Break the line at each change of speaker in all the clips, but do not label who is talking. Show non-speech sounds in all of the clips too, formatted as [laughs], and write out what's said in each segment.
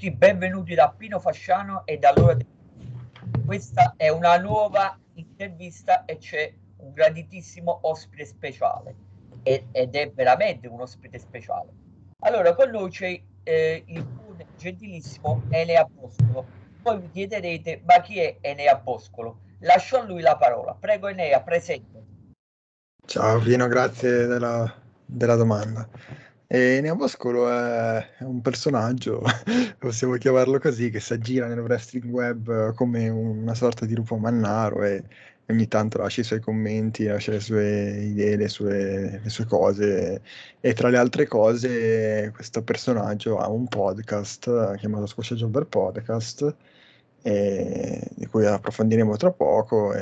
tutti, benvenuti da Pino Fasciano e da Laura Questa è una nuova intervista e c'è un graditissimo ospite speciale ed è veramente un ospite speciale. Allora, con noi c'è eh, il gentilissimo Enea Boscolo. Poi vi chiederete, ma chi è Enea Boscolo? Lascio a lui la parola. Prego Enea, presente.
Ciao Pino, grazie della, della domanda. E Neoboscolo è, è un personaggio, [laughs] possiamo chiamarlo così, che si aggira nel wrestling web come una sorta di lupo mannaro e ogni tanto lascia i suoi commenti, lascia le sue idee, le sue, le sue cose. E tra le altre cose, questo personaggio ha un podcast chiamato Squascia Jobber Podcast, di cui approfondiremo tra poco,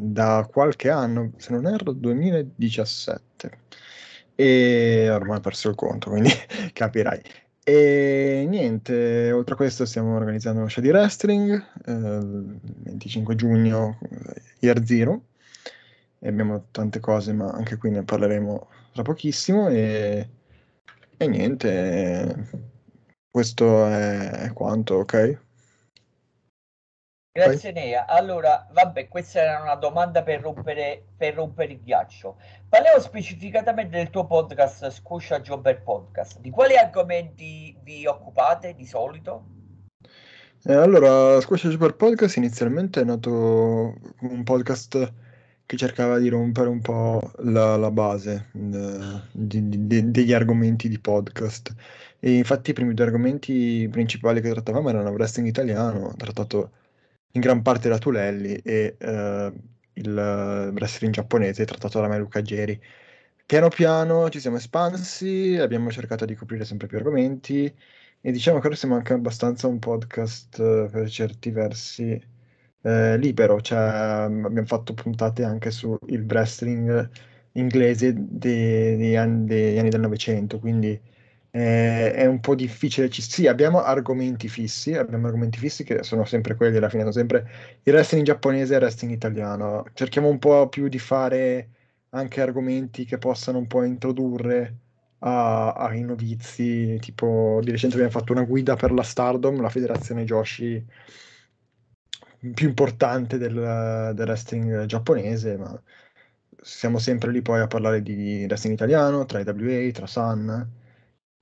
da qualche anno, se non erro, 2017 e ormai ho perso il conto, quindi [laughs] capirai. E niente, oltre a questo stiamo organizzando uno show di wrestling, eh, il 25 giugno, Year Zero, e abbiamo tante cose, ma anche qui ne parleremo tra pochissimo, e, e niente, questo è quanto, ok?
Grazie Nea. Allora, vabbè, questa era una domanda per rompere, per rompere il ghiaccio. Parliamo specificatamente del tuo podcast Squascia Jobber Podcast. Di quali argomenti vi occupate di solito?
Eh, allora, Squascia Jobber Podcast inizialmente è nato un podcast che cercava di rompere un po' la, la base eh, di, di, degli argomenti di podcast. E infatti i primi due argomenti principali che trattavamo erano wrestling italiano, trattato in gran parte da Tulelli e eh, il wrestling giapponese trattato da me Luca Geri. Piano piano ci siamo espansi, abbiamo cercato di coprire sempre più argomenti e diciamo che ora siamo anche abbastanza un podcast eh, per certi versi eh, libero, cioè abbiamo fatto puntate anche sul wrestling inglese degli anni del Novecento, quindi eh, è un po' difficile. Ci, sì, abbiamo argomenti fissi, abbiamo argomenti fissi che sono sempre quelli, alla fine sono sempre il wrestling giapponese e il wrestling italiano. Cerchiamo un po' più di fare anche argomenti che possano un po' introdurre a, ai novizi, tipo di recente abbiamo fatto una guida per la Stardom, la federazione Joshi più importante del, del wrestling giapponese, ma siamo sempre lì poi a parlare di wrestling italiano, tra IWA, tra Sun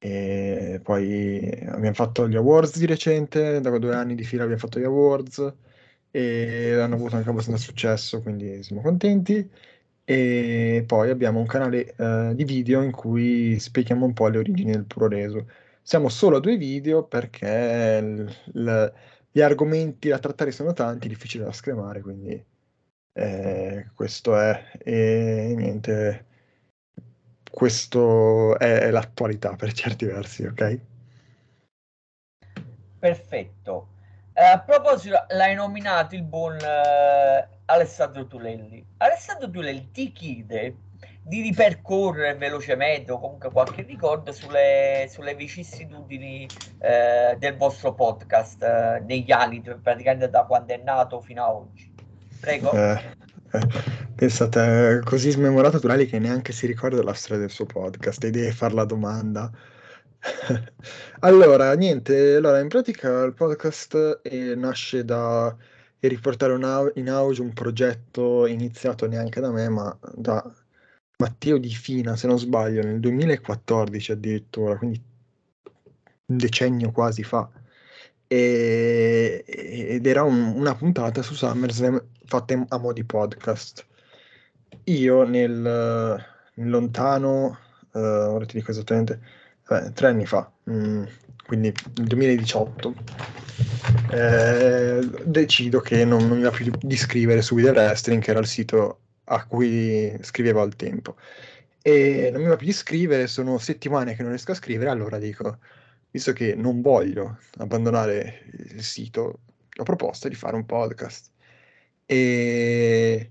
e poi abbiamo fatto gli awards di recente, da due anni di fila abbiamo fatto gli awards e hanno avuto anche abbastanza successo, quindi siamo contenti. E poi abbiamo un canale uh, di video in cui spieghiamo un po' le origini del puro reso. Siamo solo a due video perché l- l- gli argomenti da trattare sono tanti, difficili da scremare, quindi eh, questo è. E niente questo è, l'attualità per certi versi, ok?
Perfetto. Eh, a proposito, l'hai nominato il buon eh, Alessandro Tulelli. Alessandro Tulelli ti chiede di ripercorrere velocemente o comunque qualche ricordo sulle, sulle vicissitudini eh, del vostro podcast eh, negli anni, praticamente da quando è nato fino a oggi. Prego.
Eh, [laughs] Pensate, così smemorato Turali che neanche si ricorda la storia del suo podcast e deve fare la domanda. [laughs] allora, niente, allora in pratica il podcast eh, nasce da riportare in auge un progetto iniziato neanche da me, ma da Matteo Di Fina, se non sbaglio, nel 2014 addirittura, quindi un decennio quasi fa. E, ed era un, una puntata su SummerSlam fatte a mo' di podcast. Io nel, nel lontano, uh, ora ti dico esattamente, beh, tre anni fa, mh, mm, quindi nel 2018, eh, decido che non, non, mi va più di, di scrivere su Video Wrestling, che era il sito a cui scrivevo al tempo. E non mi va più di scrivere, sono settimane che non riesco a scrivere, allora dico, visto che non voglio abbandonare il sito, ho proposto di fare un podcast. E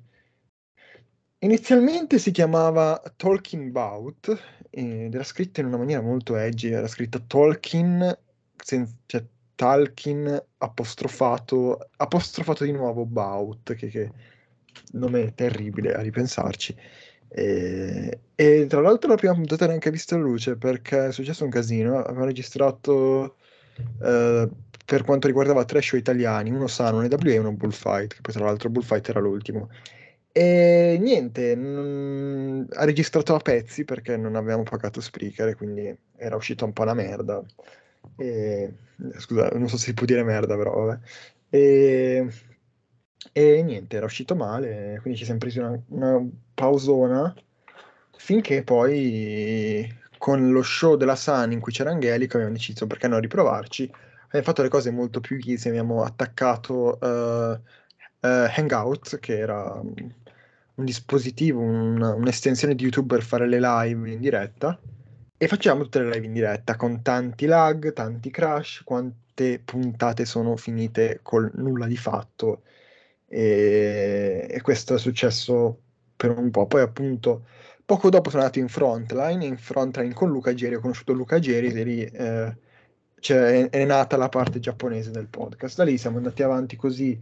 inizialmente si chiamava Talking About ed era scritta in una maniera molto edgy, era scritta Tolkien, sen- cioè Talkin apostrofato, apostrofato di nuovo Bout, che, che nome terribile a ripensarci. E, e, tra l'altro la prima puntata neanche visto luce perché è successo un casino. Abbiamo registrato eh, per quanto riguardava tre show italiani, uno Sano, un EWA e uno Bullfight, che poi tra l'altro Bullfight era l'ultimo. E niente, non... ha registrato a pezzi perché non avevamo pagato Spreaker, quindi era uscita un po' una merda. E... Scusa, non so se si può dire merda, però vabbè. E, e niente, era uscito male, quindi ci siamo presi una, una pausona finché poi con lo show della Sun in cui c'era Angelica abbiamo deciso perché non riprovarci. Abbiamo fatto le cose molto più easy, abbiamo attaccato uh, uh, Hangout, che era un dispositivo, un, un'estensione di YouTube per fare le live in diretta e facciamo tutte le live in diretta con tanti lag, tanti crash, quante puntate sono finite col nulla di fatto e, e questo è successo per un po'. Poi appunto poco dopo sono andato in frontline, in frontline con Luca Geri, ho conosciuto Luca Geri lì eh, cioè, è, nata la parte giapponese del podcast. Da lì siamo andati avanti così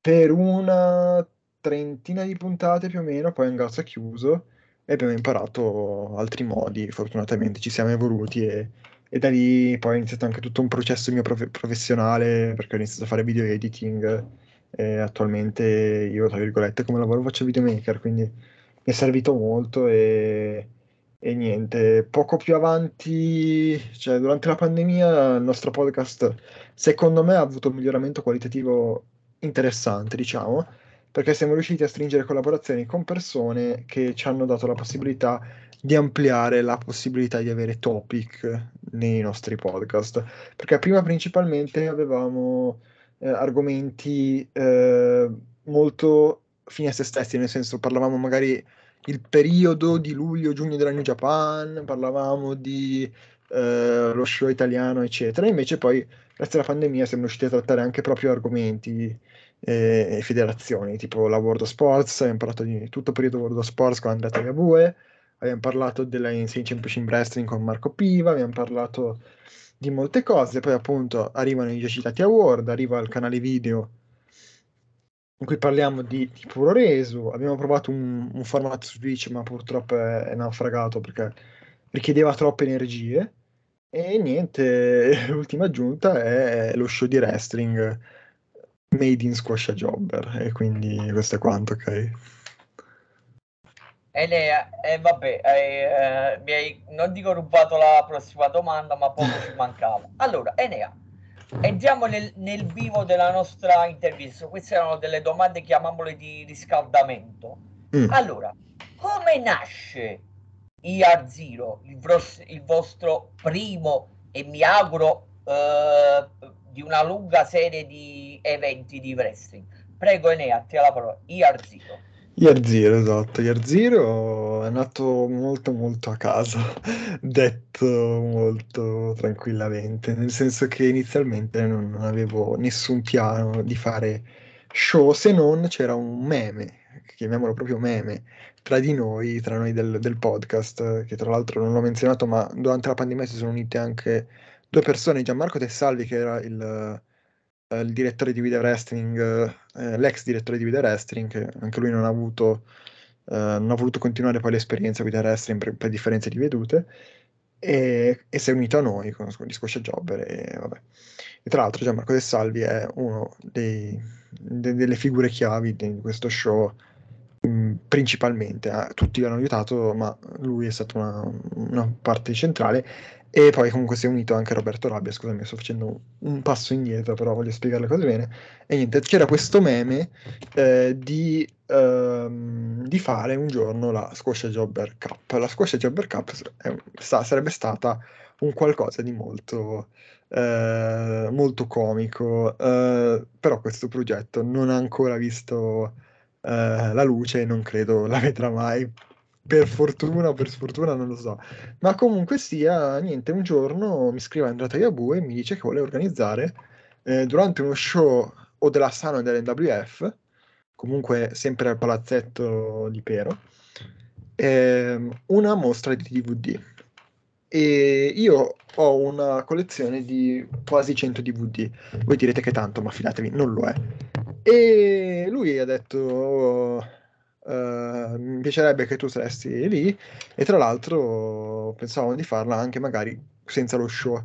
per una trentina di puntate più o meno, poi Hangouts ha chiuso e abbiamo imparato altri modi, fortunatamente ci siamo evoluti e, e da lì poi è iniziato anche tutto un processo mio prof- professionale perché ho iniziato a fare video editing e attualmente io, tra virgolette, come lavoro faccio videomaker, quindi mi è servito molto e, e niente, poco più avanti, cioè durante la pandemia il nostro podcast secondo me ha avuto un miglioramento qualitativo interessante, diciamo, perché siamo riusciti a stringere collaborazioni con persone che ci hanno dato la possibilità di ampliare la possibilità di avere topic nei nostri podcast. Perché prima principalmente avevamo eh, argomenti eh, molto fini a se stessi, nel senso parlavamo magari il periodo di luglio-giugno della New Japan, parlavamo di eh, lo show italiano, eccetera. Invece poi, grazie alla pandemia, siamo riusciti a trattare anche proprio argomenti e, federazioni, tipo la World of Sports, abbiamo parlato di tutto il periodo World of Sports con Andrea Tagliabue, abbiamo parlato della Insane Championship Wrestling con Marco Piva, abbiamo parlato di molte cose, poi appunto arrivano i già citati award, arriva il canale video in cui parliamo di, di puro resu, abbiamo provato un, un format su Twitch ma purtroppo è, è naufragato perché richiedeva troppe energie e niente, [laughs] l'ultima aggiunta è lo show di wrestling made in squash a jobber e quindi questo è quanto, ok?
Enea, eh, vabbè, eh, mi hai, non dico rubato la prossima domanda, ma poco ci mancava. Allora, Enea, entriamo nel, nel, vivo della nostra intervista. Queste erano delle domande, chiamiamole di riscaldamento. Mm. Allora, come nasce IR Zero, il, il vostro primo e mi auguro eh, di una lunga serie di eventi di wrestling. Prego Enea, ti la parola. Year Zero.
Year Zero, esatto. Year Zero è nato molto molto a caso, [laughs] detto molto tranquillamente, nel senso che inizialmente non avevo nessun piano di fare show se non c'era un meme, chiamiamolo proprio meme, tra di noi, tra noi del, del podcast, che tra l'altro non l'ho menzionato, ma durante la pandemia si sono unite anche due persone, Gianmarco Tessalvi che era il, il direttore di Video Wrestling, uh, l'ex direttore di Video Wrestling, che anche lui non ha avuto, uh, non ha voluto continuare poi l'esperienza Video Wrestling per, per differenze di vedute, e, e, si è unito a noi con, con Discoscia Jobber e vabbè. E tra l'altro Gianmarco Tessalvi è uno dei, de, delle figure chiavi di questo show principalmente, eh, tutti l'hanno aiutato, ma lui è stato una, una, parte centrale e poi comunque si è unito anche Roberto Rabbia, scusami, sto facendo un passo indietro, però voglio spiegare le cose bene. E niente, c'era questo meme eh, di, ehm, di, fare un giorno la Squash Jobber Cup. La Squash Jobber Cup è, sta, sarebbe stata un qualcosa di molto, eh, molto comico, eh, però questo progetto non ha ancora visto eh, la luce e non credo la vedrà mai per fortuna o per sfortuna non lo so. Ma comunque sia, niente, un giorno mi scrive Andrea Tagliabù e mi dice che vuole organizzare eh, durante uno show o della Sano e dell'NWF, comunque sempre al palazzetto di Pero, eh, una mostra di DVD. E io ho una collezione di quasi 100 DVD. Voi direte che tanto, ma fidatevi, non lo è. E lui ha detto Uh, mi piacerebbe che tu saresti lì e tra l'altro pensavamo di farla anche magari senza lo show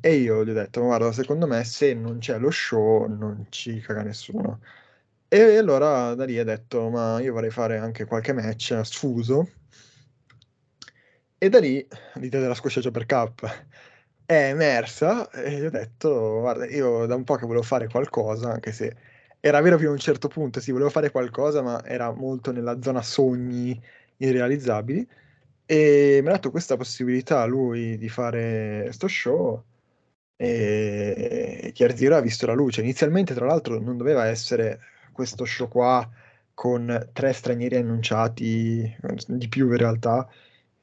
E io gli ho detto, guarda, secondo me se non c'è lo show non ci caga nessuno. E allora da lì ho detto, ma io vorrei fare anche qualche match a sfuso. E da lì l'idea della squascia per Cup è emersa e gli ho detto, guarda, io da un po' che volevo fare qualcosa, anche se era vero fino a un certo punto, sì, volevo fare qualcosa, ma era molto nella zona sogni irrealizzabili. E mi ha dato questa possibilità lui di fare sto show e Chiar Zero ha visto la luce. Inizialmente, tra l'altro, non doveva essere questo show qua con tre stranieri annunciati, di più in realtà,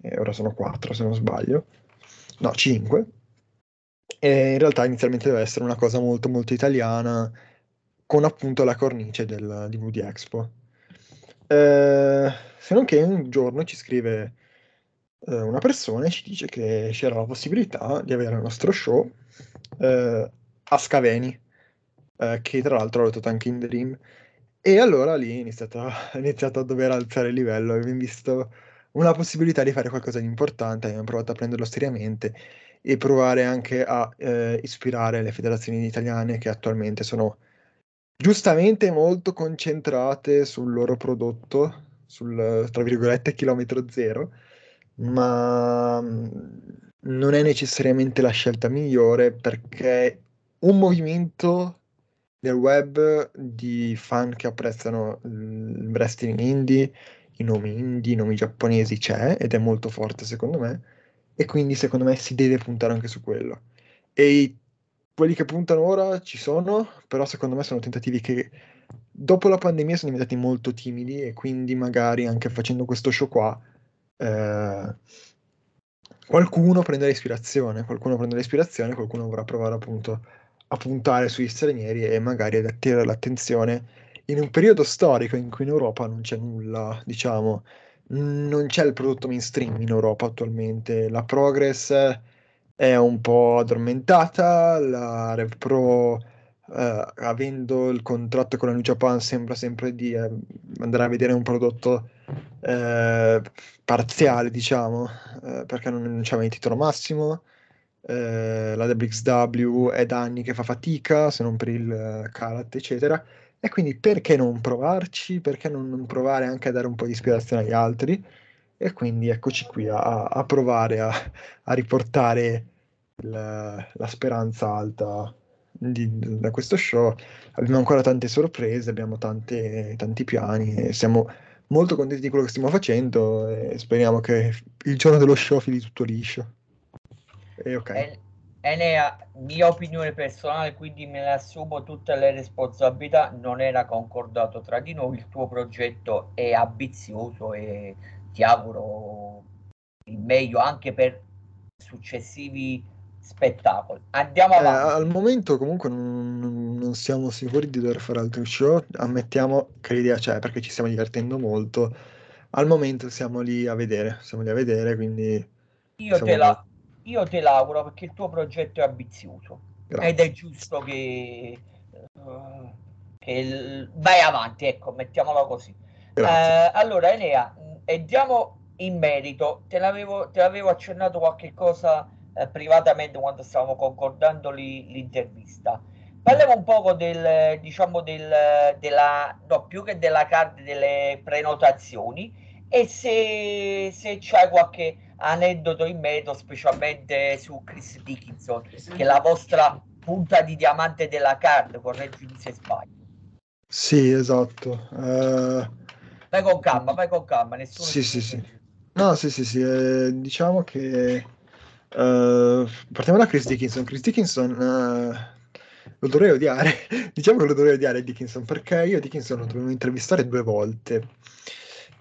e ora sono quattro se non sbaglio, no, cinque. E in realtà inizialmente doveva essere una cosa molto molto italiana, con appunto la cornice del DVD Expo. Eh, se non che un giorno ci scrive eh, una persona e ci dice che c'era la possibilità di avere il nostro show eh, a Scaveni, eh, che tra l'altro ho lottato anche in Dream. E allora lì ho iniziato, iniziato a dover alzare il livello, abbiamo visto una possibilità di fare qualcosa di importante, abbiamo provato a prenderlo seriamente e provare anche a eh, ispirare le federazioni italiane che attualmente sono giustamente molto concentrate sul loro prodotto, sul tra virgolette chilometro zero, ma mm, non è necessariamente la scelta migliore perché un movimento nel web di fan che apprezzano il wrestling indie, i nomi indie, i nomi giapponesi c'è ed è molto forte secondo me e quindi secondo me si deve puntare anche su quello. E quelli che puntano ora ci sono, però secondo me sono tentativi che dopo la pandemia sono diventati molto timidi e quindi magari anche facendo questo show qua eh, qualcuno prenderà ispirazione, qualcuno prenderà ispirazione, qualcuno vorrà provare appunto a puntare sugli stranieri e magari ad attirare l'attenzione in un periodo storico in cui in Europa non c'è nulla, diciamo, non c'è il prodotto mainstream in Europa attualmente, la Progress è un po' addormentata, la Rev Pro eh, avendo il contratto con la New Japan sembra sempre di eh, andare a vedere un prodotto eh, parziale, diciamo, eh, perché non, non c'è mai il titolo massimo. Eh, la WXW è da anni che fa fatica, se non per il uh, Karat, eccetera. E quindi perché non provarci? Perché non, non, provare anche a dare un po' di ispirazione agli altri? E quindi eccoci qui a, a provare a, a riportare la, la speranza alta di, da questo show. Abbiamo ancora tante sorprese, abbiamo tante, tanti piani e siamo molto contenti di quello che stiamo facendo e speriamo che il giorno dello show fili tutto liscio.
E ok. Enea, mia opinione personale, quindi me ne assumo tutte le responsabilità, non era concordato tra di noi, il tuo progetto è ambizioso e ti auguro il meglio anche per successivi spettacoli. Andiamo avanti.
Eh, al momento comunque non, non, siamo sicuri di dover fare altri show, ammettiamo che l'idea c'è perché ci stiamo divertendo molto. Al momento siamo lì a vedere, siamo lì a vedere, quindi...
Io, te, la, io te l'auguro perché il tuo progetto è ambizioso Grazie. ed è giusto che, uh, che il... vai avanti, ecco, mettiamolo così. Uh, allora Enea, andiamo in merito, te l'avevo, te l'avevo accennato qualche cosa eh, privatamente quando stavamo concordando li, l'intervista. Parliamo un poco del, diciamo, del, della, no, più che della card delle prenotazioni e se, se c'è qualche aneddoto in merito, specialmente su Chris Dickinson, che è la vostra punta di diamante della card, correggimi se sbaglio.
Sì, esatto. Uh...
Vai con calma, vai con calma. Nessuno
sì, sì, sì. No, sì, sì, sì. Eh, diciamo che Uh, partiamo da Chris Dickinson. Chris Dickinson uh, lo dovrei odiare. [laughs] diciamo che lo dovrei odiare Dickinson perché io Dickinson lo dovevo intervistare due volte.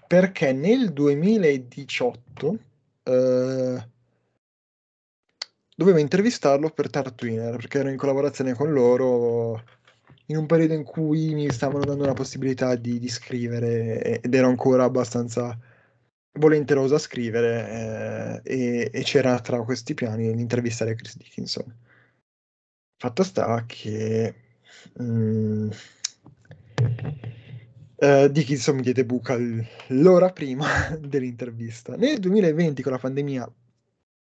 Perché nel 2018 uh, eh, dovevo intervistarlo per Tartwiner perché ero in collaborazione con loro in un periodo in cui mi stavano dando una possibilità di, di scrivere ed ero ancora abbastanza volenteroso a scrivere eh, e, e, c'era tra questi piani l'intervistare Chris Dickinson. Fatto sta che mm, uh, Dickinson mi diede buca l'ora prima [laughs] dell'intervista. Nel 2020 con la pandemia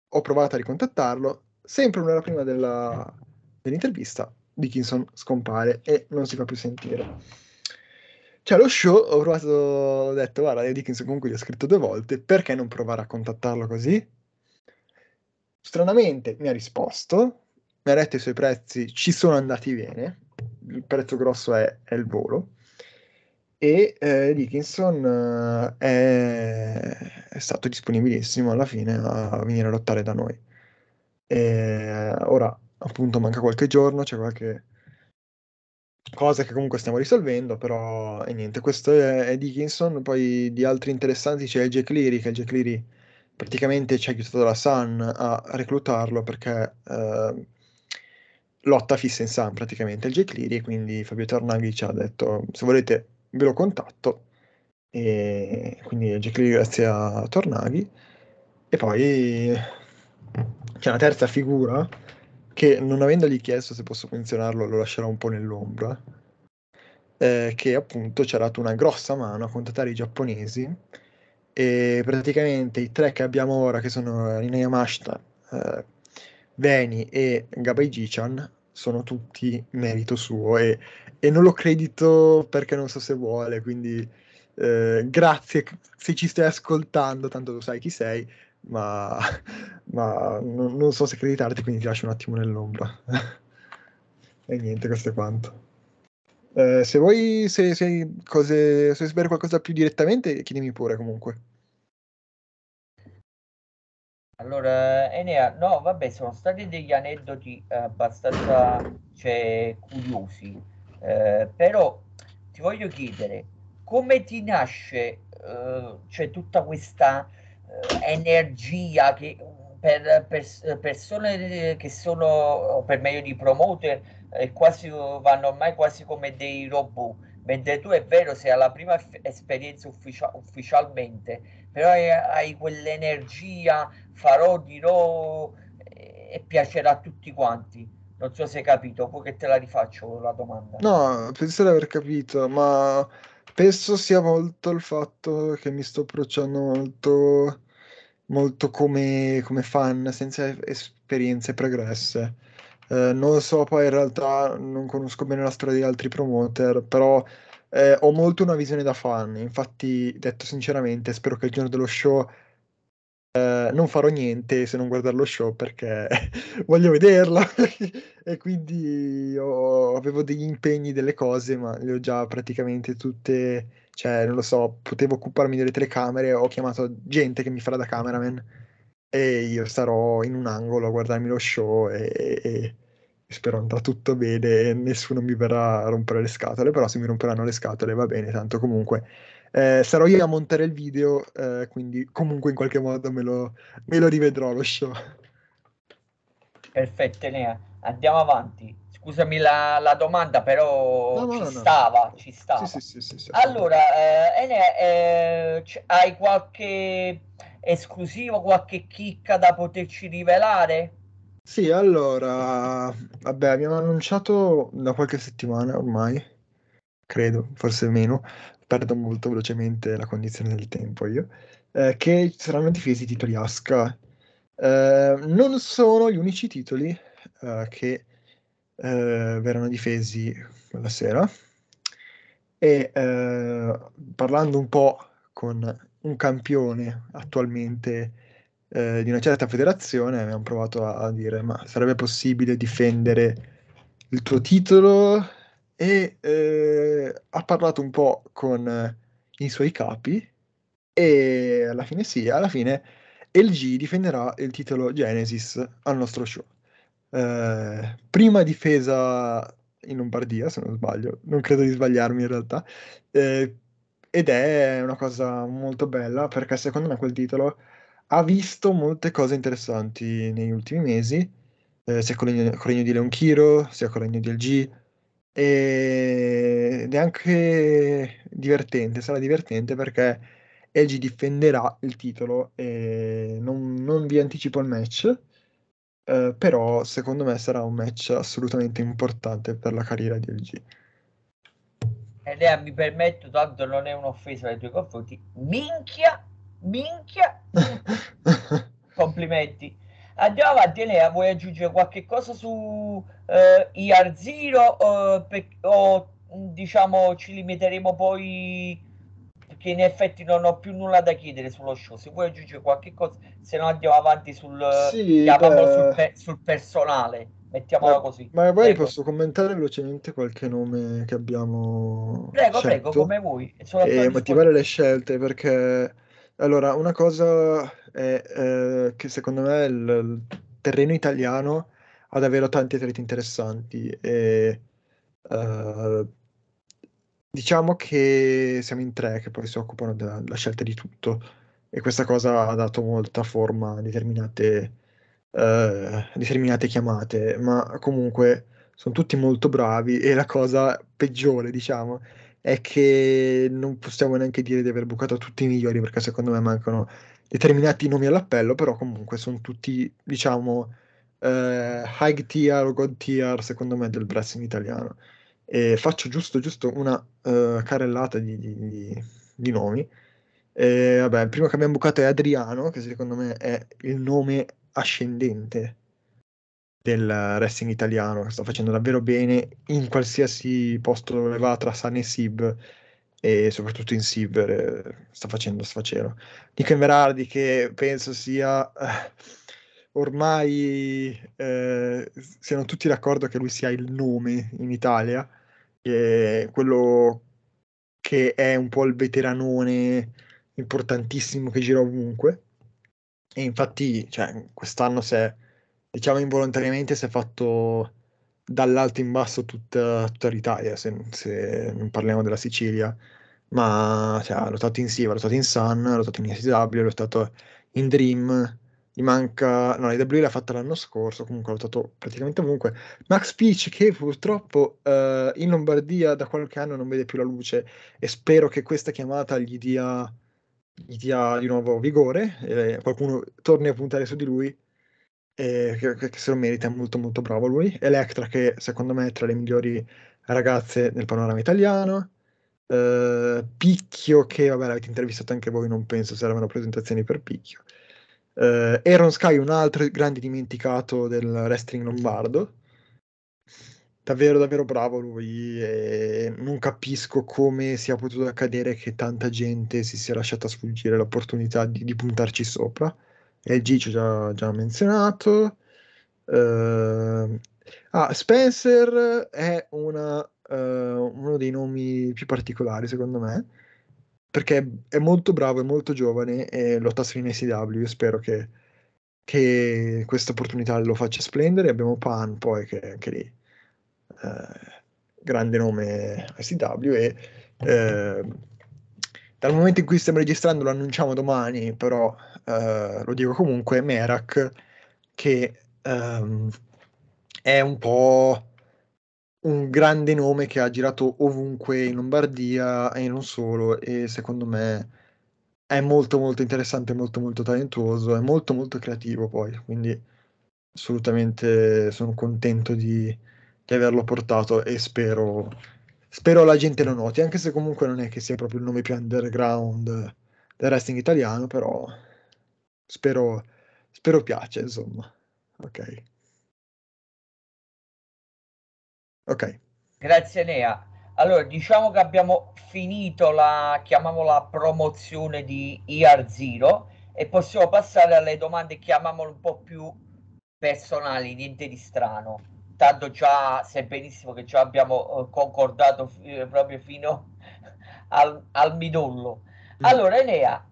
ho provato a ricontattarlo, sempre un'ora prima della, dell'intervista, Dickinson scompare e non si fa più sentire. Cioè, lo show, ho provato, ho detto, guarda, Dickinson comunque gli ho scritto due volte, perché non provare a contattarlo così? Stranamente mi ha risposto, mi ha detto i suoi prezzi ci sono andati bene, il prezzo grosso è, è il volo, e eh, Dickinson eh, è, è, stato disponibilissimo alla fine a venire a lottare da noi. E, ora, appunto, manca qualche giorno, c'è qualche cosa che comunque stiamo risolvendo, però e niente, questo è, è Dickinson, poi di altri interessanti c'è il Jack Leary, che il Jack Leary praticamente ci ha aiutato la Sun a reclutarlo perché eh, lotta fissa in Sun praticamente il Jack Leary, quindi Fabio Tornaghi ci ha detto se volete ve lo contatto, e quindi il Jack Leary grazie a Tornaghi, e poi c'è una terza figura che non avendogli chiesto se posso menzionarlo lo lascerò un po' nell'ombra, eh, che appunto ci ha dato una grossa mano a contattare i giapponesi e praticamente i tre che abbiamo ora, che sono Rina Yamashita, eh, Veni e Gabai Jichan, sono tutti merito suo e, e, non lo credito perché non so se vuole, quindi eh, grazie se ci stai ascoltando, tanto lo sai chi sei, ma, ma non, non, so se creditarti, quindi ti lascio un attimo nell'ombra. [laughs] e niente, questo è quanto. Eh, se vuoi, se, se, cose, se vuoi sapere qualcosa più direttamente, chiedimi pure comunque.
Allora, Enea, no, vabbè, sono stati degli aneddoti abbastanza cioè, curiosi, eh, però ti voglio chiedere, come ti nasce eh, cioè, tutta questa eh, energia che per, per, persone che sono, per meglio di promoter, eh, quasi, vanno ormai quasi come dei robot, mentre tu è vero sei alla prima esperienza ufficia- ufficialmente, però hai, hai, quell'energia, farò, dirò e, e piacerà a tutti quanti. Non so se hai capito, poi che te la rifaccio la domanda.
No, penso di aver capito, ma penso sia molto il fatto che mi sto approcciando molto, molto come, come fan, senza esperienze pregresse. Eh, non so, poi in realtà non conosco bene la storia di altri promoter, però eh, ho molto una visione da fan. Infatti, detto sinceramente, spero che il giorno dello show eh, non farò niente se non guardare lo show perché [laughs] voglio vederlo [laughs] e quindi ho, avevo degli impegni, delle cose, ma le ho già praticamente tutte, cioè non lo so, potevo occuparmi delle telecamere, ho chiamato gente che mi farà da cameraman e io starò in un angolo a guardarmi lo show e, e, e spero andrà tutto bene e nessuno mi verrà a rompere le scatole, però se mi romperanno le scatole va bene, tanto comunque eh, sarò io a montare il video, eh, quindi comunque in qualche modo me lo, me lo rivedrò lo show.
Perfetto, Enea. Andiamo avanti. Scusami la, la domanda, però no, ci, no, stava, no. ci stava,
sì, sì, sì,
allora, eh, Enea, eh, hai qualche esclusivo, qualche chicca da poterci rivelare?
Sì, allora, vabbè, abbiamo annunciato da qualche settimana ormai, credo, forse meno, perdo molto velocemente la condizione del tempo io, eh, che saranno difesi i titoli Aska. Eh, non sono gli unici titoli eh, che eh, verranno difesi quella sera. E eh, parlando un po' con un campione attualmente eh, di una certa federazione, abbiamo provato a, a dire: ma sarebbe possibile difendere il tuo titolo e eh, ha parlato un po' con i suoi capi e alla fine sì, alla fine LG difenderà il titolo Genesis al nostro show. Eh, prima difesa in Lombardia, se non sbaglio, non credo di sbagliarmi in realtà, eh, ed è una cosa molto bella perché secondo me quel titolo ha visto molte cose interessanti negli ultimi mesi, eh, sia con il regno di Leon Kiro, sia con il regno di LG, ed è anche divertente, sarà divertente perché LG difenderà il titolo e non, non vi anticipo il match, eh, però secondo me sarà un match assolutamente importante per la carriera di LG.
Elea, mi permetto, tanto non è un'offesa nei tuoi confronti, minchia, minchia, [laughs] complimenti. andiamo avanti, Enea, vuoi aggiungere qualche cosa su eh, IR0 uh, per, o diciamo ci limiteremo poi perché in effetti non ho più nulla da chiedere sullo show. Se vuoi aggiungere qualche cosa, se no andiamo avanti sul, sì, sul, pe- sul personale. Mettiamola
ma,
così.
Ma magari posso commentare velocemente qualche nome che abbiamo.
Prego, prego, come vuoi.
E motivare le scelte perché. Allora, una cosa è eh, che secondo me il, il, terreno italiano ha davvero tanti atleti interessanti e uh, diciamo che siamo in tre che poi si occupano della, scelta di tutto e questa cosa ha dato molta forma a determinate eh, determinate chiamate, ma comunque sono tutti molto bravi e la cosa peggiore, diciamo, è che non possiamo neanche dire di aver bucato tutti i migliori perché secondo me mancano determinati nomi all'appello, però comunque sono tutti, diciamo, eh, high tier o god tier, secondo me, del wrestling italiano. E faccio giusto, giusto una uh, carrellata di, di, di, di nomi. E, vabbè, il primo che abbiamo bucato è Adriano, che secondo me è il nome ascendente del wrestling italiano, che sta facendo davvero bene in qualsiasi posto dove va tra San e Sib e soprattutto in Sib eh, sta facendo sfacelo. Nico Inverardi che penso sia eh, ormai eh, siano tutti d'accordo che lui sia il nome in Italia, e quello che è un po' il veteranone importantissimo che gira ovunque. E infatti, cioè, quest'anno si è, diciamo involontariamente, si è fatto dall'alto in basso tutta, tutta l'Italia, se, se, non parliamo della Sicilia, ma cioè, ha lottato in Siva, ha lottato in Sun, ha lottato in ECW, ha lottato in Dream, gli manca, no, l'IW l'ha fatta l'anno scorso, comunque ha lottato praticamente ovunque. Max Peach che purtroppo uh, in Lombardia da qualche anno non vede più la luce e spero che questa chiamata gli dia gli dia di nuovo vigore, e qualcuno torni a puntare su di lui, e che, che, se lo merita, è molto molto bravo lui. Electra che secondo me è tra le migliori ragazze nel panorama italiano. Uh, Picchio che vabbè l'avete intervistato anche voi, non penso servano presentazioni per Picchio. Uh, Aaron Sky, un altro grande dimenticato del wrestling lombardo davvero davvero bravo lui e non capisco come sia potuto accadere che tanta gente si sia lasciata sfuggire l'opportunità di, di puntarci sopra. E Gigi già, già menzionato. Uh, ah, Spencer è una, uh, uno dei nomi più particolari secondo me perché è molto bravo, è molto giovane e lotta su in. Io spero che, che questa opportunità lo faccia splendere. Abbiamo Pan poi che anche lì eh, grande nome SW e eh, dal momento in cui stiamo registrando lo annunciamo domani, però eh, lo dico comunque, Merak che ehm, è un po' un grande nome che ha girato ovunque in Lombardia e non solo e secondo me è molto molto interessante, molto molto talentuoso, è molto molto creativo poi, quindi assolutamente sono contento di, di averlo portato e spero, spero la gente lo noti, anche se comunque non è che sia proprio il nome più underground del wrestling italiano, però spero, spero piace, insomma. Ok. Ok.
Grazie Nea. Allora, diciamo che abbiamo finito la, chiamiamola promozione di IR0 e possiamo passare alle domande, chiamiamole un po' più personali, niente di strano tanto già sai benissimo che già abbiamo eh, concordato eh, proprio fino al, al midollo. Mm. Allora, Enea,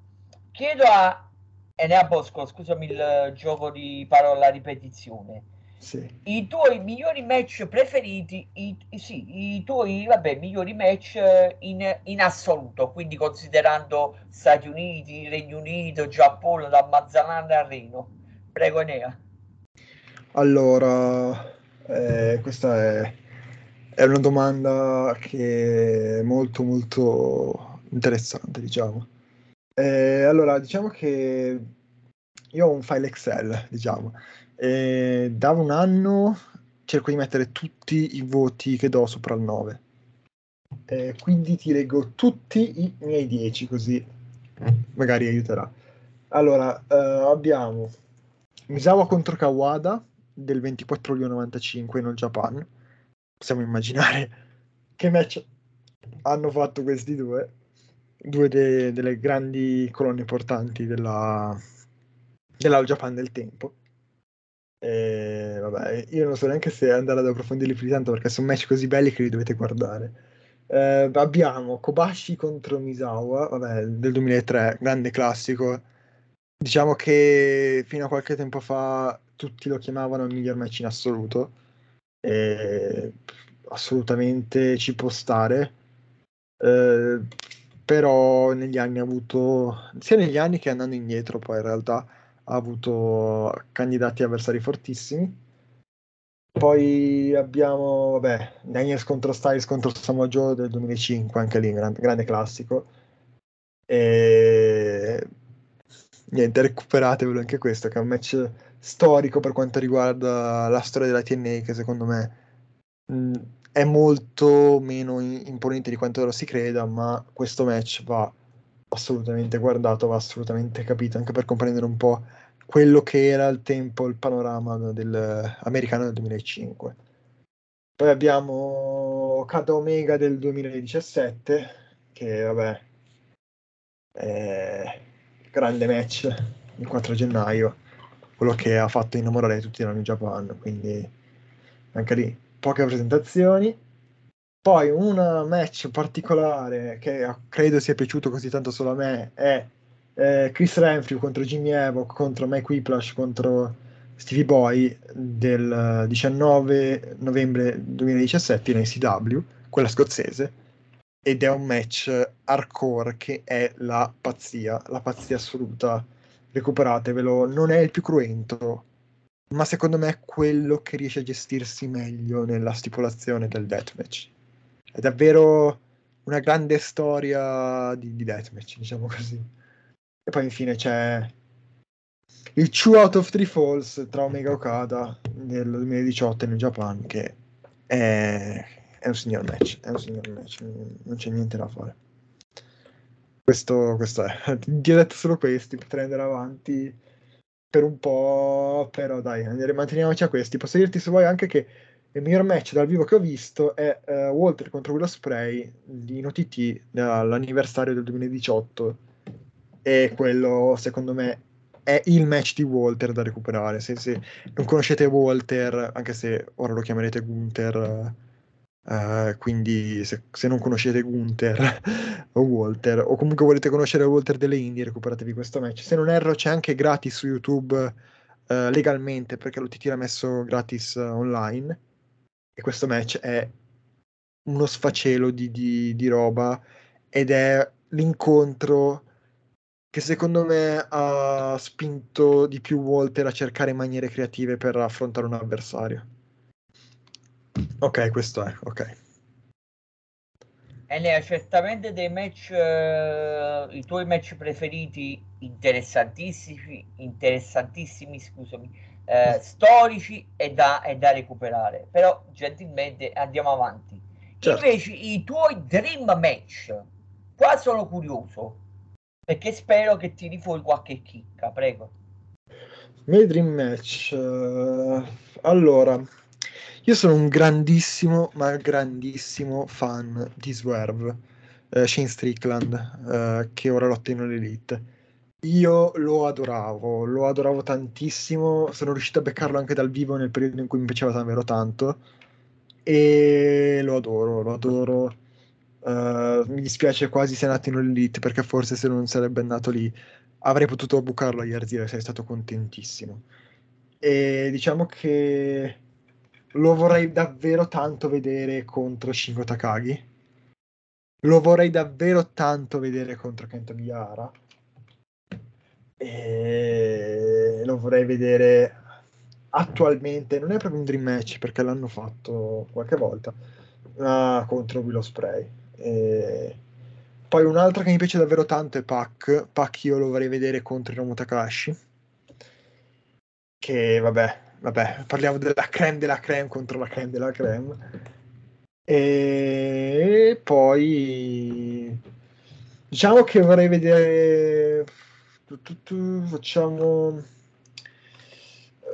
chiedo a Enea Bosco, scusami il gioco di parola ripetizione. Sì. I tuoi migliori match preferiti, i, sì, i tuoi vabbè, migliori match eh, in, in, assoluto, quindi considerando Stati Uniti, Regno Unito, Giappone, da Mazzalana a Reno. Prego, Enea.
Allora, eh, questa è, è, una domanda che è molto molto interessante, diciamo. Eh, allora, diciamo che io ho un file Excel, diciamo, e da un anno cerco di mettere tutti i voti che do sopra il 9. Eh, quindi ti leggo tutti i miei 10 così magari aiuterà. Allora, uh, abbiamo Misawa contro Kawada del 24 luglio 95 in All Japan. Possiamo immaginare [laughs] che match hanno fatto questi due, due de- delle grandi colonne portanti della, dell'All Japan del tempo. E, vabbè, io non so neanche se andare ad approfondirli più di tanto perché sono match così belli che li dovete guardare. Eh, abbiamo Kobashi contro Misawa, vabbè, del 2003, grande classico. Diciamo che fino a qualche tempo fa tutti lo chiamavano il miglior match in assoluto. E assolutamente ci può stare. Eh, però negli anni ha avuto, sia negli anni che andando indietro, poi in realtà ha avuto candidati avversari fortissimi. Poi abbiamo, vabbè, Daniels contro Styles contro Samoa Joe del 2005, anche lì, grande, grande classico. E niente, recuperatevelo anche questo, che è un match storico per quanto riguarda la storia della TNA, che secondo me mh, è molto meno imponente di quanto lo si creda, ma questo match va assolutamente guardato, va assolutamente capito, anche per comprendere un po' quello che era al tempo il panorama del, americano del 2005. Poi abbiamo Kada Omega del 2017, che vabbè, è grande match il 4 gennaio, quello che ha fatto innamorare tutti da New Japan, quindi anche lì poche presentazioni. Poi un match particolare che credo sia piaciuto così tanto solo a me è eh, Chris Renfrew contro Jimmy Evo contro Mike Whiplash contro Stevie Boy del 19 novembre 2017 in ACW, quella scozzese, ed è un match hardcore che è la pazzia, la pazzia assoluta. Recuperatevelo, non è il più cruento, ma secondo me è quello che riesce a gestirsi meglio nella stipulazione del deathmatch. È davvero una grande storia di, di deathmatch, diciamo così. E poi infine c'è il Two Out of Three Falls tra Omega Okada nel 2018 nel Japan, che è, è, un signor match, è un signor match, non c'è niente da fare. Questo, questo è. [laughs] Ti ho detto solo questi, potrei andare avanti per un po', però dai, manteniamoci a questi. Posso dirti se vuoi anche che il miglior match dal vivo che ho visto è uh, Walter contro Willow Spray in OTT all'anniversario del 2018 e quello secondo me è il match di Walter da recuperare. Se, se non conoscete Walter, anche se ora lo chiamerete Gunther, uh, quindi se, se, non conoscete Gunther [laughs] o Walter, o comunque volete conoscere Walter delle Indie, recuperatevi questo match. Se non erro, c'è anche gratis su YouTube uh, legalmente perché l'UTT l'ha messo gratis online. E questo match è uno sfacelo di, di, di roba ed è l'incontro che secondo me ha spinto di più Walter a cercare maniere creative per affrontare un avversario. Ok, questo è, ok.
E ne ha certamente dei match, uh, i tuoi match preferiti interessantissimi, interessantissimi, scusami, uh, storici e da, e da, recuperare. Però gentilmente andiamo avanti. Certo. Invece i tuoi dream match, qua sono curioso perché spero che tiri fuori qualche chicca, prego.
Miei dream match. Uh, allora, io sono un grandissimo, ma grandissimo fan di Swerve, uh, Shane Strickland, uh, che ora lotta in Elite. Io lo adoravo, lo adoravo tantissimo, sono riuscito a beccarlo anche dal vivo nel periodo in cui mi piaceva davvero tanto e lo adoro, lo adoro Uh, mi dispiace quasi sia nato in Elite perché forse se non sarebbe andato lì avrei potuto bucarlo a Yerzira e sarei stato contentissimo. E diciamo che lo vorrei davvero tanto vedere contro Shingo Takagi. Lo vorrei davvero tanto vedere contro Kento Miyara. E lo vorrei vedere attualmente. Non è proprio un dream match perché l'hanno fatto qualche volta. Uh, contro Willow Spray e... Poi un'altra che mi piace davvero tanto è Pac. Pac io lo vorrei vedere contro Hiromu Takashi. Che vabbè, vabbè, parliamo della creme della creme contro la creme della creme. E poi diciamo che vorrei vedere facciamo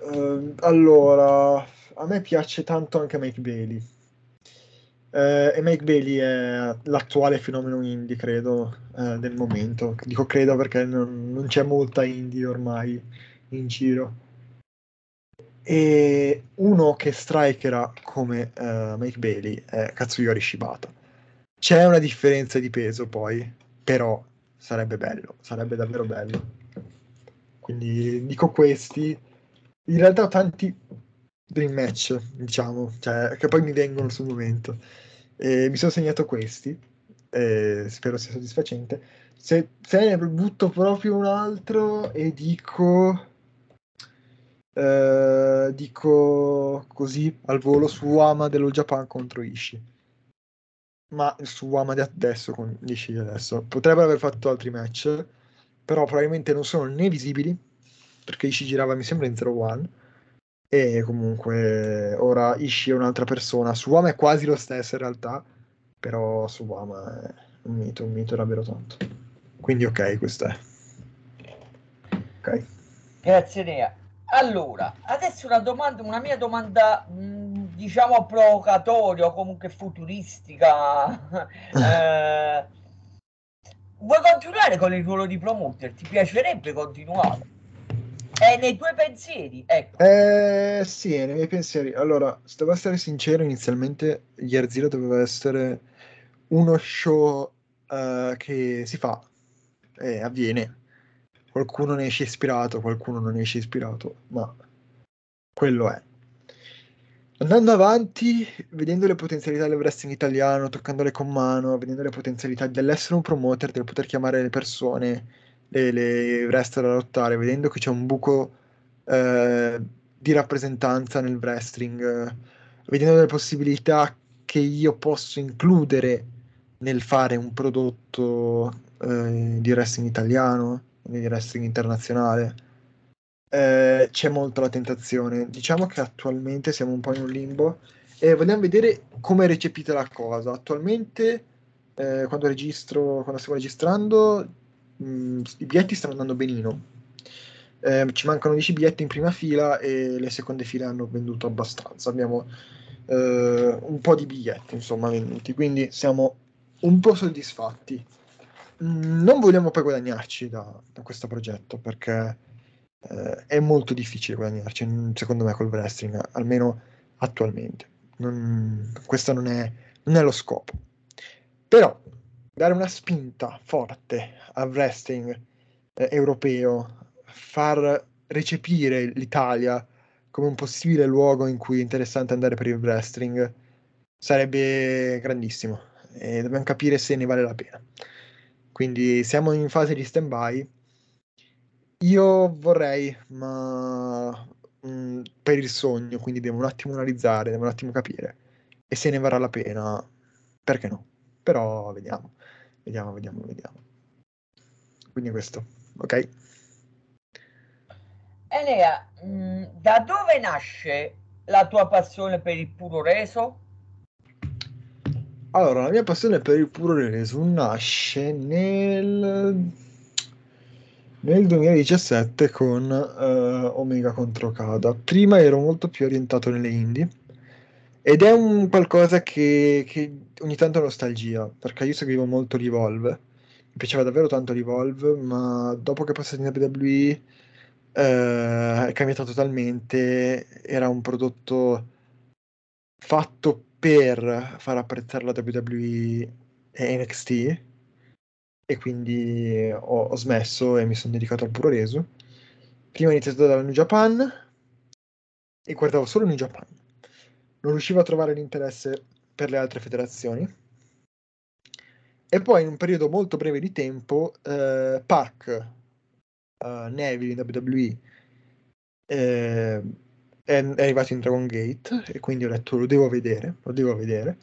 Uh, allora, a me piace tanto anche Mike Bailey. Uh, e Mike Bailey è l'attuale fenomeno indie, credo, uh, del momento. Dico credo perché non, non, c'è molta indie ormai in giro. E uno che strikera come Mike Bailey è Katsuyori Shibata. C'è una differenza di peso poi, però sarebbe bello, sarebbe davvero bello. Quindi dico questi. In realtà ho tanti dream match, diciamo, cioè, che poi mi vengono sul momento. E mi sono segnato questi, spero sia soddisfacente. Se, se ne butto proprio un altro e dico... Eh, dico così al volo su Wama dello Japan contro Ishii ma su Wama di adesso con Ishii adesso potrebbero aver fatto altri match però probabilmente non sono né visibili, perché Ishii girava mi sembra in 0-1, e comunque ora Ishii è un'altra persona, Suwama è quasi lo stesso in realtà, però Suwama è un mito, un mito davvero tanto. Quindi ok, questo è.
Ok. Grazie Nea. Allora, adesso una domanda, una mia domanda, mh, diciamo provocatoria o comunque futuristica. [laughs] eh, vuoi continuare con il ruolo di promoter? Ti piacerebbe continuare? È nei tuoi pensieri, ecco.
Eh, sì, nei miei pensieri. Allora, se devo essere sincero, inizialmente Zero doveva essere uno show uh, che si fa e avviene. Qualcuno ne esce ispirato, qualcuno non ne esce ispirato, ma quello è. Andando avanti, vedendo le potenzialità del wrestling italiano, toccandole con mano, vedendo le potenzialità dell'essere un promoter, del poter chiamare le persone, le, le wrestler a lottare, vedendo che c'è un buco eh, di rappresentanza nel wrestling, vedendo le possibilità che io posso includere nel fare un prodotto eh, di wrestling italiano, di wrestling internazionale eh, c'è molto la tentazione. Diciamo che attualmente siamo un po' in un limbo e vogliamo vedere come è recepita la cosa. Attualmente, eh, quando registro, quando stiamo registrando, mh, mm, i biglietti stanno andando benino. Eh, ci mancano 10 biglietti in prima fila e le seconde file hanno venduto abbastanza. Abbiamo eh, un po' di biglietti, insomma, venduti, quindi siamo un po' soddisfatti. Mm, non vogliamo poi guadagnarci da, da questo progetto perché eh, è molto difficile guadagnarci, secondo me, col wrestling, almeno attualmente. Non, questo non è, non è lo scopo. Però dare una spinta forte al wrestling eh, europeo, far recepire l'Italia come un possibile luogo in cui è interessante andare per il wrestling sarebbe grandissimo e dobbiamo capire se ne vale la pena. Quindi siamo in fase di stand by io vorrei, ma mh, mm, per il sogno, quindi devo un attimo analizzare, devo un attimo capire. E se ne varrà la pena, perché no? Però vediamo, vediamo, vediamo, vediamo. Quindi questo, ok?
Enea, mh, mm, da dove nasce la tua passione per il puro reso?
Allora, la mia passione per il puro reso nasce nel nel 2017 con uh, Omega contro Kada. Prima ero molto più orientato nelle indie ed è un qualcosa che, che ogni tanto è nostalgia, perché io seguivo molto Revolve, mi piaceva davvero tanto Revolve, ma dopo che è passato in WWE uh, è cambiato totalmente, era un prodotto fatto per far apprezzare la WWE e NXT e quindi ho, ho smesso e mi sono dedicato al puro reso. Prima ho iniziato dalla New Japan e guardavo solo New Japan. Non riuscivo a trovare l'interesse per le altre federazioni. E poi in un periodo molto breve di tempo, eh, Park, uh, Neville in WWE, eh, è, è, arrivato in Dragon Gate e quindi ho detto lo devo vedere, lo devo vedere.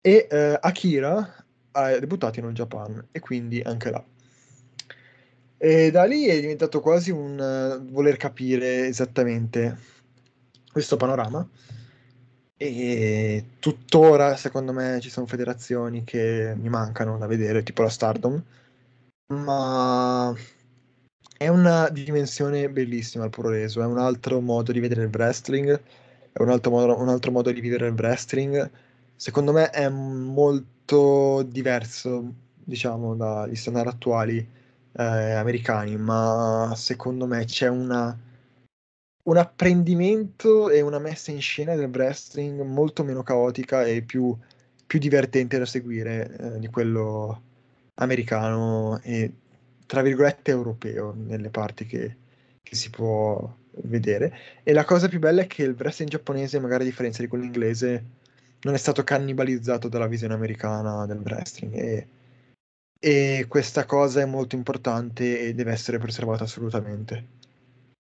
E eh, Akira ha debuttato in All Japan e quindi anche là. E da lì è diventato quasi un uh, voler capire esattamente questo panorama. E tuttora, secondo me, ci sono federazioni che mi mancano da vedere, tipo la Stardom. Ma è una dimensione bellissima il puro reso, è un altro modo di vedere il wrestling, è un altro modo, un altro modo di vivere il wrestling. Secondo me è molto diverso, diciamo, dagli standard attuali eh, americani, ma secondo me c'è una, un apprendimento e una messa in scena del wrestling molto meno caotica e più, più divertente da seguire eh, di quello americano e tra virgolette europeo nelle parti che, che, si può vedere. E la cosa più bella è che il wrestling giapponese, magari a differenza di quello inglese, non è stato cannibalizzato dalla visione americana del wrestling. E, e questa cosa è molto importante e deve essere preservata assolutamente.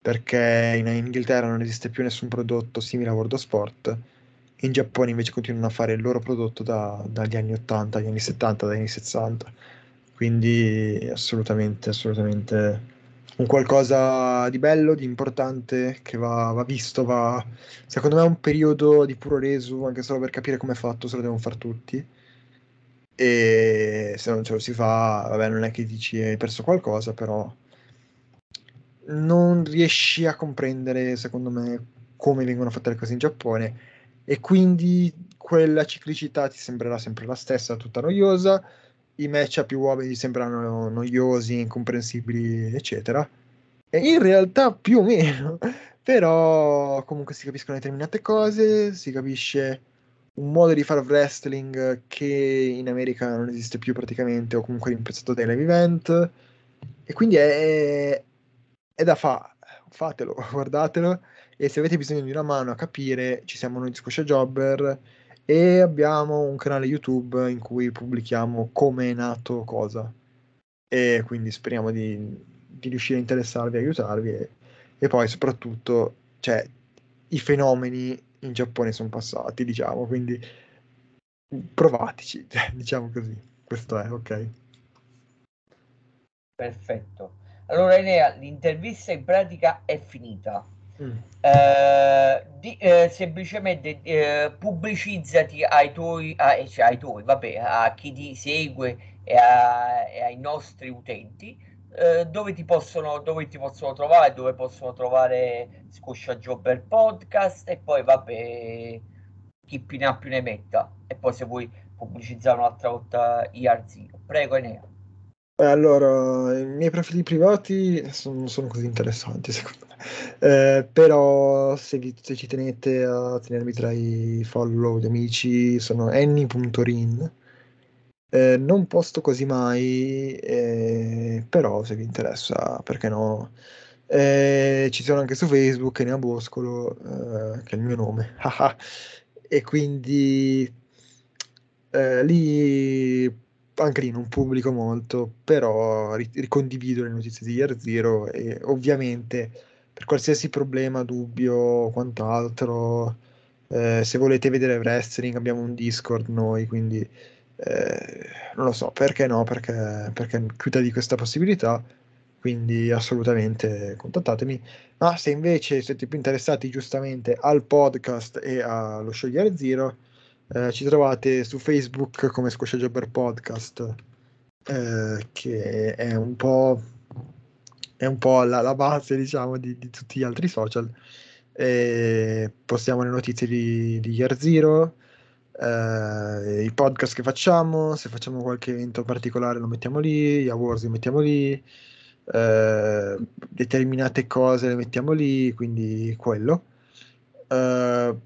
Perché in Inghilterra non esiste più nessun prodotto simile a World of Sport. In Giappone invece continuano a fare il loro prodotto da, dagli anni 80, dagli anni 70, dagli anni 60 quindi assolutamente, assolutamente un qualcosa di bello, di importante, che va, va, visto, va... Secondo me è un periodo di puro reso, anche solo per capire come è fatto, se lo devono fare tutti. E se non ce lo si fa, vabbè, non è che dici hai perso qualcosa, però non riesci a comprendere, secondo me, come vengono fatte le cose in Giappone. E quindi quella ciclicità ti sembrerà sempre la stessa, tutta noiosa i match a più uomini sembrano noiosi, incomprensibili, eccetera. E in realtà più o meno, [laughs] però comunque si capiscono determinate cose, si capisce un modo di fare wrestling che in America non esiste più praticamente, o comunque rimpiazzato dai live event. E quindi è, è da fare. Fatelo, [laughs] guardatelo. E se avete bisogno di una mano a capire, ci siamo noi di Squasha Jobber e abbiamo un canale YouTube in cui pubblichiamo come è nato cosa. E quindi speriamo di, di riuscire a interessarvi aiutarvi e, e, poi soprattutto cioè, i fenomeni in Giappone sono passati diciamo quindi provateci [laughs] diciamo così. Questo è ok?
Perfetto. Allora Enea l'intervista in pratica è finita Mm. Eh, di, eh, semplicemente eh, pubblicizzati ai tuoi, a, cioè ai tuoi, vabbè, a chi ti segue e, a, e ai nostri utenti, eh, dove ti, possono, dove ti possono trovare, dove possono trovare Scoscia Jobber Podcast e poi vabbè, chi più ne ha più ne metta. E poi se vuoi pubblicizzare un'altra volta IR0. Prego Enea.
Allora, i miei profili privati non sono così interessanti secondo me, eh, però se, vi, se, ci tenete a tenermi tra i follow di amici sono annie.rin, eh, non posto quasi mai, eh, però se vi interessa, perché no? Eh, ci sono anche su Facebook, Enea Boscolo, eh, che è il mio nome, [laughs] e quindi eh, lì anche lì non pubblico molto, però ricondivido le notizie di Year Zero e ovviamente per qualsiasi problema, dubbio o quant'altro, eh, se volete vedere wrestling abbiamo un Discord noi, quindi eh, non lo so, perché no, perché, perché chiuda di questa possibilità, quindi assolutamente contattatemi. Ma se invece siete più interessati giustamente al podcast e allo show Year Zero, eh, ci trovate su Facebook come Squasha Jobber Podcast, eh, che è un po', è un po la, la base, diciamo, di, di, tutti gli altri social. E postiamo le notizie di, di Year Zero, eh, i podcast che facciamo, se facciamo qualche evento particolare lo mettiamo lì, gli awards li mettiamo lì, eh, determinate cose le mettiamo lì, quindi quello. Uh,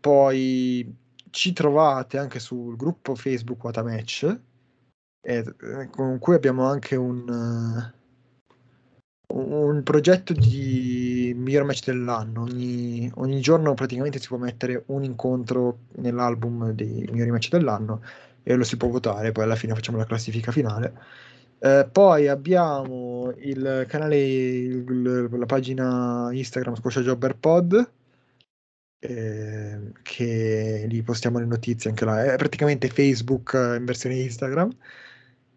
poi ci trovate anche sul gruppo Facebook Watamatch, eh, con cui abbiamo anche un, uh, un progetto di miglior match dell'anno. Ogni, ogni, giorno praticamente si può mettere un incontro nell'album dei migliori match dell'anno e lo si può votare, poi alla fine facciamo la classifica finale. Eh, poi abbiamo il canale, il, la pagina Instagram Squasha Jobber Pod eh, che lì postiamo le notizie anche là. È praticamente Facebook in versione Instagram.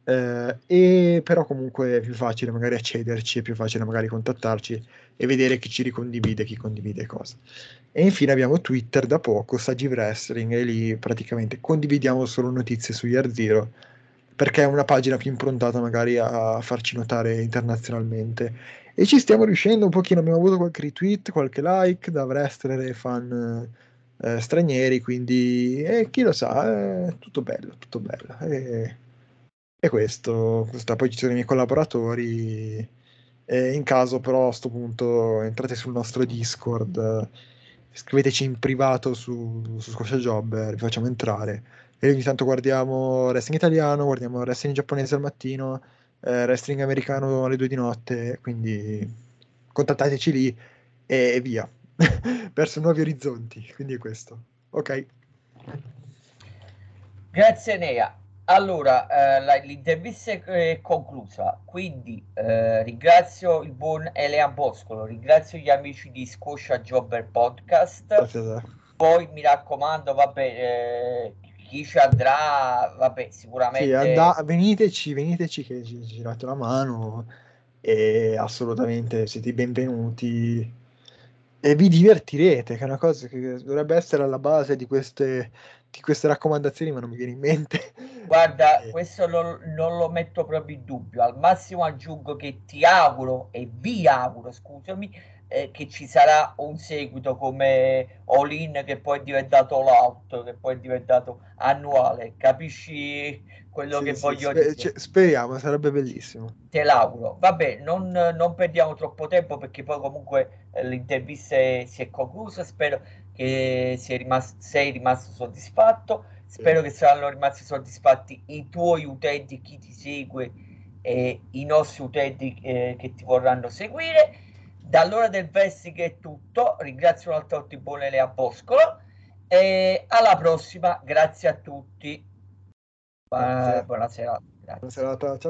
Eh, e però comunque è più facile magari accederci, è più facile magari contattarci e vedere chi ci ricondivide, chi condivide cosa. E infine abbiamo Twitter da poco, Saggi Wrestling, e lì praticamente condividiamo solo notizie su Year Zero perché è una pagina più improntata magari a farci notare internazionalmente. E ci stiamo riuscendo un pochino, abbiamo avuto qualche retweet, qualche like da wrestler e fan eh, stranieri, quindi eh, chi lo sa, è tutto bello, tutto bello. E, e questo, questo, poi ci sono i miei collaboratori. E in caso però a questo punto entrate sul nostro Discord, scriveteci in privato su, su Squascia Jobber, vi facciamo entrare e ogni tanto guardiamo wrestling italiano, guardiamo wrestling giapponese al mattino, eh, wrestling americano alle due di notte, quindi contattateci lì e via, [laughs] verso nuovi orizzonti, quindi è questo. Ok.
Grazie Nea. Allora, eh, la, l'intervista è conclusa, quindi eh, ringrazio il buon Elean Boscolo, ringrazio gli amici di Scotia Jobber Podcast. Poi mi raccomando, vabbè, eh, chi ci andrà, vabbè, sicuramente... Sì,
andà, veniteci, veniteci che ci girate la mano e assolutamente siete benvenuti e vi divertirete, che è una cosa che dovrebbe essere alla base di queste, di queste raccomandazioni, ma non mi viene in mente.
Guarda, e... questo lo, non lo metto proprio in dubbio, al massimo aggiungo che ti auguro e vi auguro, scusami, eh, che ci sarà un seguito come All-In che poi è diventato l'out, che poi è diventato annuale. Capisci quello sì, che sì, voglio sper- dire?
speriamo, sarebbe bellissimo.
Te l'auguro. Vabbè, non, non perdiamo troppo tempo perché poi comunque eh, l'intervista è, si è conclusa. Spero che sei rimasto, sei rimasto soddisfatto. Spero sì. che saranno rimasti soddisfatti i tuoi utenti, chi ti segue e i nostri utenti eh, che ti vorranno seguire. Dall'ora del Vessing è tutto, ringrazio un'altra volta il buon Lea Boscolo e alla prossima, grazie a tutti. Buona, buonasera.
Buona serata, ciao.